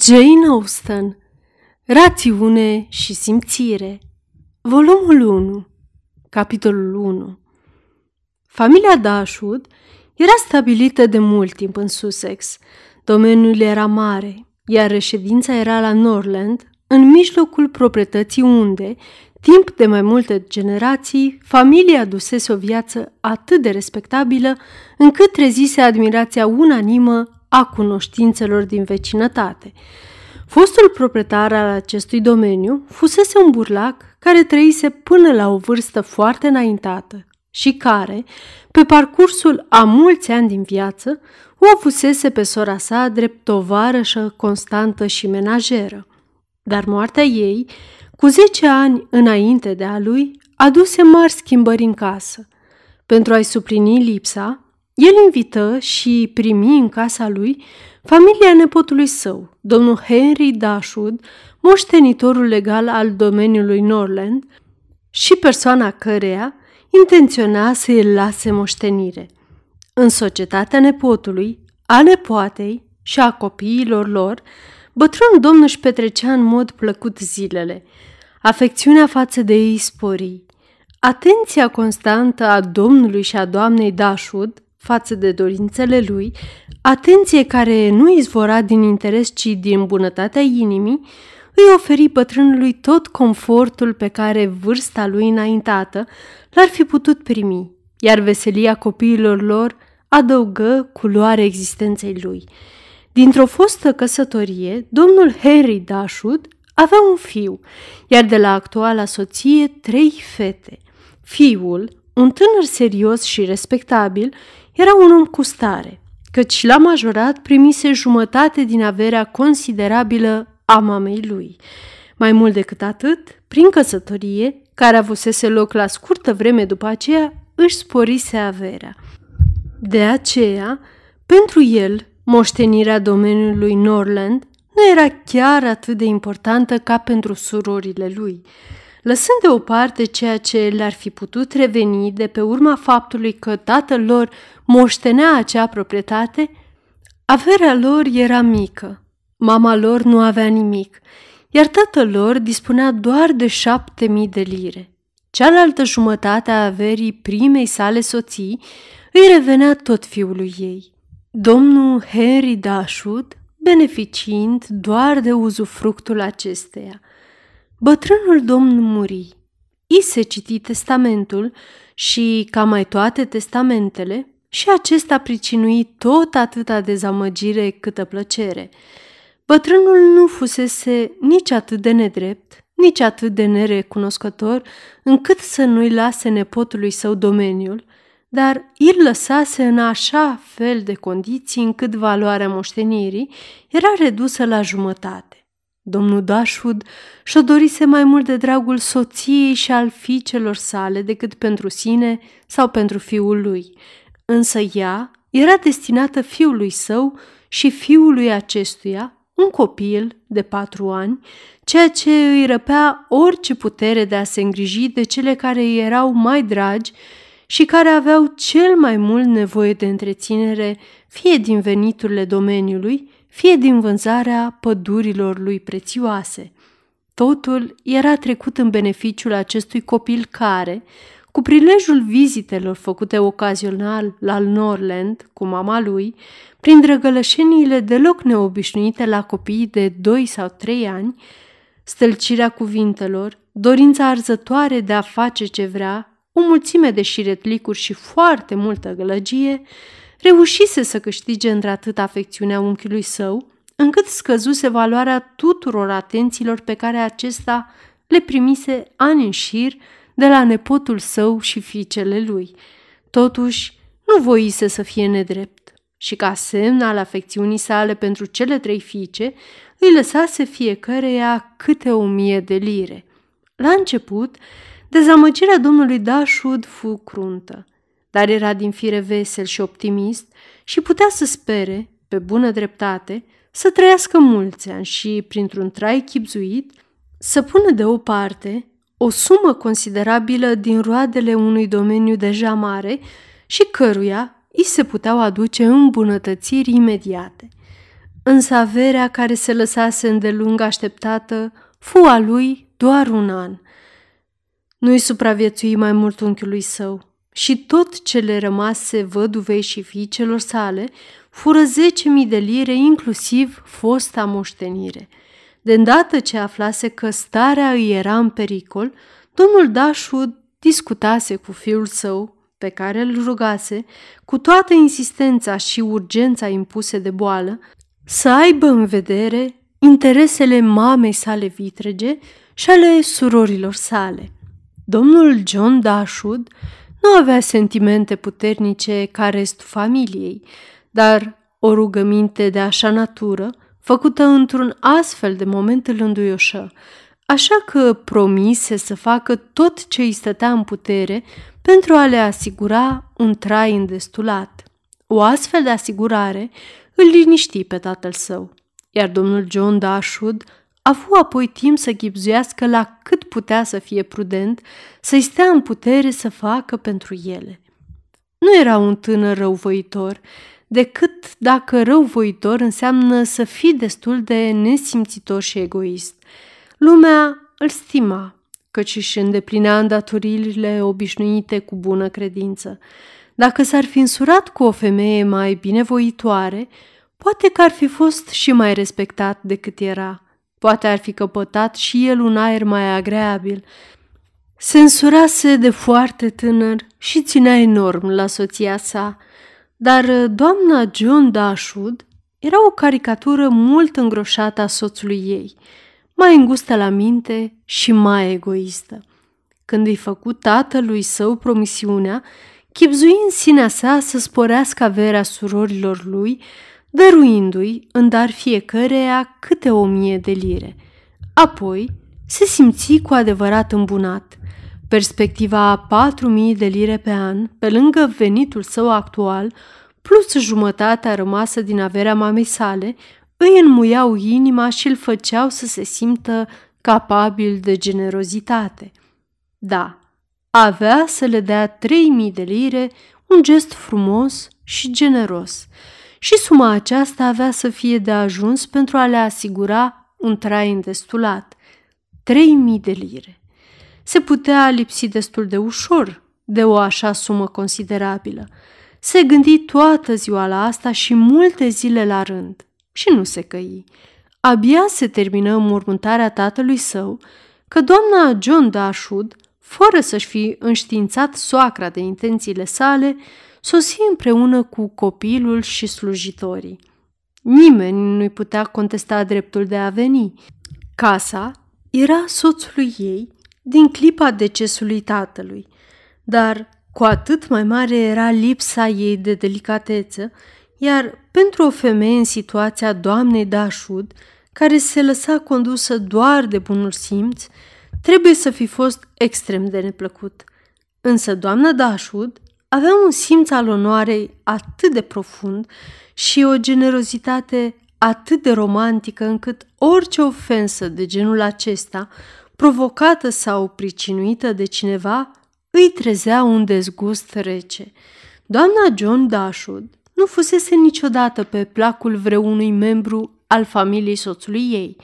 Jane Austen Rațiune și simțire Volumul 1 Capitolul 1 Familia Dashwood era stabilită de mult timp în Sussex. Domeniul era mare, iar reședința era la Norland, în mijlocul proprietății unde, timp de mai multe generații, familia dusese o viață atât de respectabilă încât trezise admirația unanimă a cunoștințelor din vecinătate. Fostul proprietar al acestui domeniu fusese un burlac care trăise până la o vârstă foarte înaintată și care, pe parcursul a mulți ani din viață, o avusese pe sora sa drept tovarășă constantă și menajeră. Dar moartea ei, cu zece ani înainte de a lui, aduse mari schimbări în casă. Pentru a-i suplini lipsa, el invită și primi în casa lui familia nepotului său, domnul Henry Dashwood, moștenitorul legal al domeniului Norland și persoana căreia intenționa să îl lase moștenire. În societatea nepotului, a nepoatei și a copiilor lor, bătrânul domn își petrecea în mod plăcut zilele. Afecțiunea față de ei spori. Atenția constantă a domnului și a doamnei Dashwood față de dorințele lui, atenție care nu izvora din interes, ci din bunătatea inimii, îi oferi bătrânului tot confortul pe care vârsta lui înaintată l-ar fi putut primi, iar veselia copiilor lor adăugă culoare existenței lui. Dintr-o fostă căsătorie, domnul Henry Dashwood avea un fiu, iar de la actuala soție trei fete. Fiul, un tânăr serios și respectabil, era un om cu stare, căci la majorat primise jumătate din averea considerabilă a mamei lui. Mai mult decât atât, prin căsătorie, care avusese loc la scurtă vreme după aceea, își sporise averea. De aceea, pentru el, moștenirea domeniului Norland nu era chiar atât de importantă ca pentru surorile lui. Lăsând deoparte ceea ce le-ar fi putut reveni de pe urma faptului că tatăl lor moștenea acea proprietate, averea lor era mică. Mama lor nu avea nimic, iar tatăl lor dispunea doar de șapte mii de lire. Cealaltă jumătate a averii primei sale soții îi revenea tot fiului ei. Domnul Henry Dashwood, beneficiind doar de uzufructul acesteia – Bătrânul domn muri. I se citi testamentul și, ca mai toate testamentele, și acesta pricinui tot atâta dezamăgire câtă plăcere. Bătrânul nu fusese nici atât de nedrept, nici atât de nerecunoscător, încât să nu-i lase nepotului său domeniul, dar îl lăsase în așa fel de condiții încât valoarea moștenirii era redusă la jumătate. Domnul Dashwood și-o dorise mai mult de dragul soției și al fiicelor sale decât pentru sine sau pentru fiul lui, însă ea era destinată fiului său și fiului acestuia, un copil de patru ani, ceea ce îi răpea orice putere de a se îngriji de cele care îi erau mai dragi și care aveau cel mai mult nevoie de întreținere, fie din veniturile domeniului, fie din vânzarea pădurilor lui prețioase. Totul era trecut în beneficiul acestui copil care, cu prilejul vizitelor făcute ocazional la Norland cu mama lui, prin drăgălășeniile deloc neobișnuite la copiii de doi sau trei ani, stălcirea cuvintelor, dorința arzătoare de a face ce vrea, o mulțime de șiretlicuri și foarte multă gălăgie, reușise să câștige într-atât afecțiunea unchiului său, încât scăzuse valoarea tuturor atențiilor pe care acesta le primise ani în șir de la nepotul său și fiicele lui. Totuși, nu voise să fie nedrept și ca semn al afecțiunii sale pentru cele trei fiice, îi lăsase fiecăreia câte o mie de lire. La început, dezamăgirea domnului Dashwood fu cruntă dar era din fire vesel și optimist și putea să spere, pe bună dreptate, să trăiască mulți ani și, printr-un trai chipzuit, să pună deoparte o sumă considerabilă din roadele unui domeniu deja mare și căruia îi se puteau aduce îmbunătățiri imediate. însă averea care se lăsase îndelung așteptată fu a lui doar un an. Nu-i supraviețui mai mult unchiului său și tot ce le rămase văduvei și fiicelor sale fură zece mii de lire, inclusiv fosta moștenire. De îndată ce aflase că starea îi era în pericol, domnul Dashwood discutase cu fiul său, pe care îl rugase, cu toată insistența și urgența impuse de boală, să aibă în vedere interesele mamei sale vitrege și ale surorilor sale. Domnul John Dashwood nu avea sentimente puternice ca restul familiei, dar o rugăminte de așa natură, făcută într-un astfel de moment îl înduioșă, așa că promise să facă tot ce îi stătea în putere pentru a le asigura un trai îndestulat. O astfel de asigurare îl liniști pe tatăl său, iar domnul John Dashwood a avut apoi timp să ghipzuiască la cât putea să fie prudent, să-i stea în putere să facă pentru ele. Nu era un tânăr răuvoitor, decât dacă răuvoitor înseamnă să fii destul de nesimțitor și egoist. Lumea îl stima, căci își îndeplinea îndatoririle obișnuite cu bună credință. Dacă s-ar fi însurat cu o femeie mai binevoitoare, poate că ar fi fost și mai respectat decât era. Poate ar fi căpătat și el un aer mai agreabil. Se însurase de foarte tânăr și ținea enorm la soția sa, dar doamna John Dashwood era o caricatură mult îngroșată a soțului ei, mai îngustă la minte și mai egoistă. Când îi făcut tatălui său promisiunea, chipzui în sinea sa să sporească averea surorilor lui, dăruindu-i în dar fiecăreia câte o mie de lire. Apoi se simți cu adevărat îmbunat. Perspectiva a patru mii de lire pe an, pe lângă venitul său actual, plus jumătatea rămasă din averea mamei sale, îi înmuiau inima și îl făceau să se simtă capabil de generozitate. Da, avea să le dea trei mii de lire, un gest frumos și generos – și suma aceasta avea să fie de ajuns pentru a le asigura un trai îndestulat. Trei mii de lire. Se putea lipsi destul de ușor de o așa sumă considerabilă. Se gândi toată ziua la asta și multe zile la rând și nu se căi. Abia se termină mormântarea tatălui său că doamna John Dashwood, fără să-și fi înștiințat soacra de intențiile sale, sosi împreună cu copilul și slujitorii. Nimeni nu-i putea contesta dreptul de a veni. Casa era soțului ei din clipa decesului tatălui, dar cu atât mai mare era lipsa ei de delicateță, iar pentru o femeie în situația doamnei Dashwood, care se lăsa condusă doar de bunul simț, trebuie să fi fost extrem de neplăcut. Însă doamna Dashwood avea un simț al onoarei atât de profund și o generozitate atât de romantică încât orice ofensă de genul acesta, provocată sau pricinuită de cineva, îi trezea un dezgust rece. Doamna John Dashwood nu fusese niciodată pe placul vreunui membru al familiei soțului ei,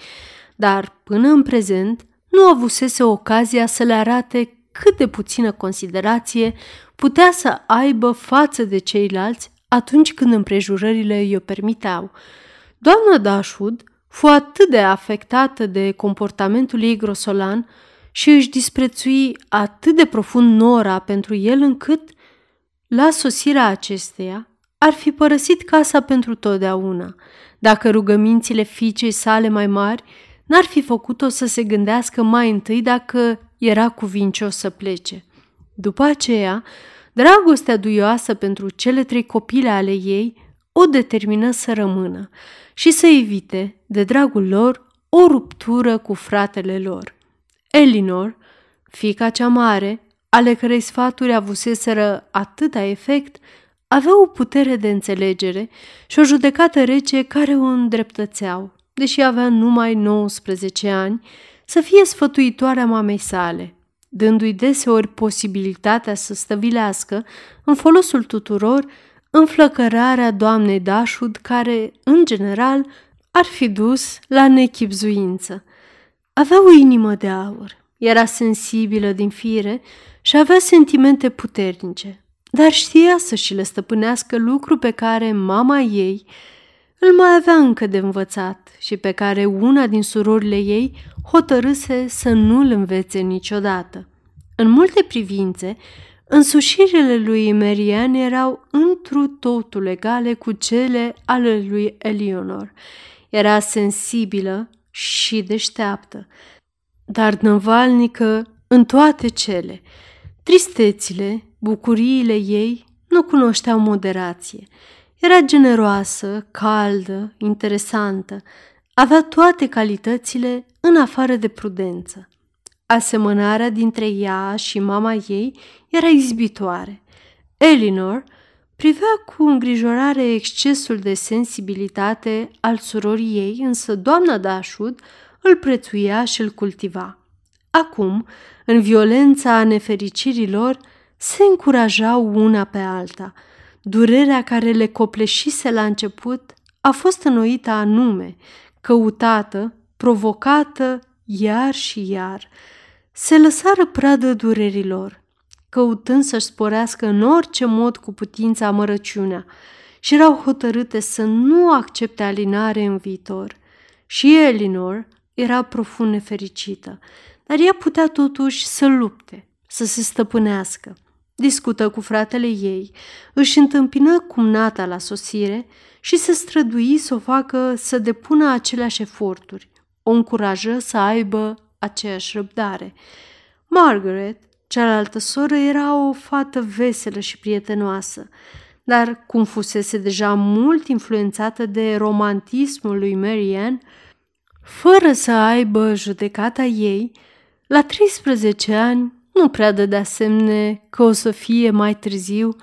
dar până în prezent nu avusese ocazia să le arate cât de puțină considerație putea să aibă față de ceilalți atunci când împrejurările îi o permiteau. Doamna Dashwood fu atât de afectată de comportamentul ei grosolan și își disprețui atât de profund Nora pentru el încât, la sosirea acesteia, ar fi părăsit casa pentru totdeauna, dacă rugămințile fiicei sale mai mari n-ar fi făcut-o să se gândească mai întâi dacă era cuvincios să plece. După aceea, dragostea duioasă pentru cele trei copile ale ei o determină să rămână și să evite, de dragul lor, o ruptură cu fratele lor. Elinor, fica cea mare, ale cărei sfaturi avuseseră atâta efect, avea o putere de înțelegere și o judecată rece care o îndreptățeau, deși avea numai 19 ani, să fie sfătuitoarea mamei sale, dându-i deseori posibilitatea să stăvilească, în folosul tuturor, înflăcărarea doamnei Dashwood, care, în general, ar fi dus la nechipzuință. Avea o inimă de aur, era sensibilă din fire și avea sentimente puternice, dar știa să și le stăpânească lucru pe care mama ei îl mai avea încă de învățat și pe care una din surorile ei hotărâse să nu-l învețe niciodată. În multe privințe, însușirile lui Merian erau întru totul egale cu cele ale lui Eleanor. Era sensibilă și deșteaptă, dar năvalnică în toate cele. Tristețile, bucuriile ei nu cunoșteau moderație. Era generoasă, caldă, interesantă, avea toate calitățile în afară de prudență. Asemănarea dintre ea și mama ei era izbitoare. Elinor privea cu îngrijorare excesul de sensibilitate al surorii ei, însă doamna Dashwood îl prețuia și îl cultiva. Acum, în violența nefericirilor, se încurajau una pe alta. Durerea care le copleșise la început a fost înnoită anume, căutată, provocată iar și iar. Se lăsară pradă durerilor, căutând să-și sporească în orice mod cu putința amărăciunea și erau hotărâte să nu accepte alinare în viitor. Și Elinor era profund nefericită, dar ea putea totuși să lupte, să se stăpânească. Discută cu fratele ei, își întâmpină cumnata la sosire și se strădui să o facă să depună aceleași eforturi. O încurajă să aibă aceeași răbdare. Margaret, cealaltă soră, era o fată veselă și prietenoasă, dar cum fusese deja mult influențată de romantismul lui Marianne, fără să aibă judecata ei, la 13 ani nu prea dădea semne că o să fie mai târziu,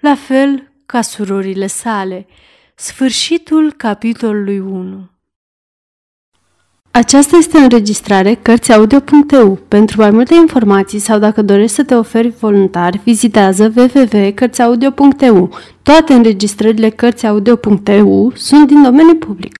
la fel ca surorile sale. Sfârșitul capitolului 1 Aceasta este o înregistrare Cărțiaudio.eu. Pentru mai multe informații sau dacă dorești să te oferi voluntar, vizitează www.cărțiaudio.eu. Toate înregistrările Cărțiaudio.eu sunt din domeniu public.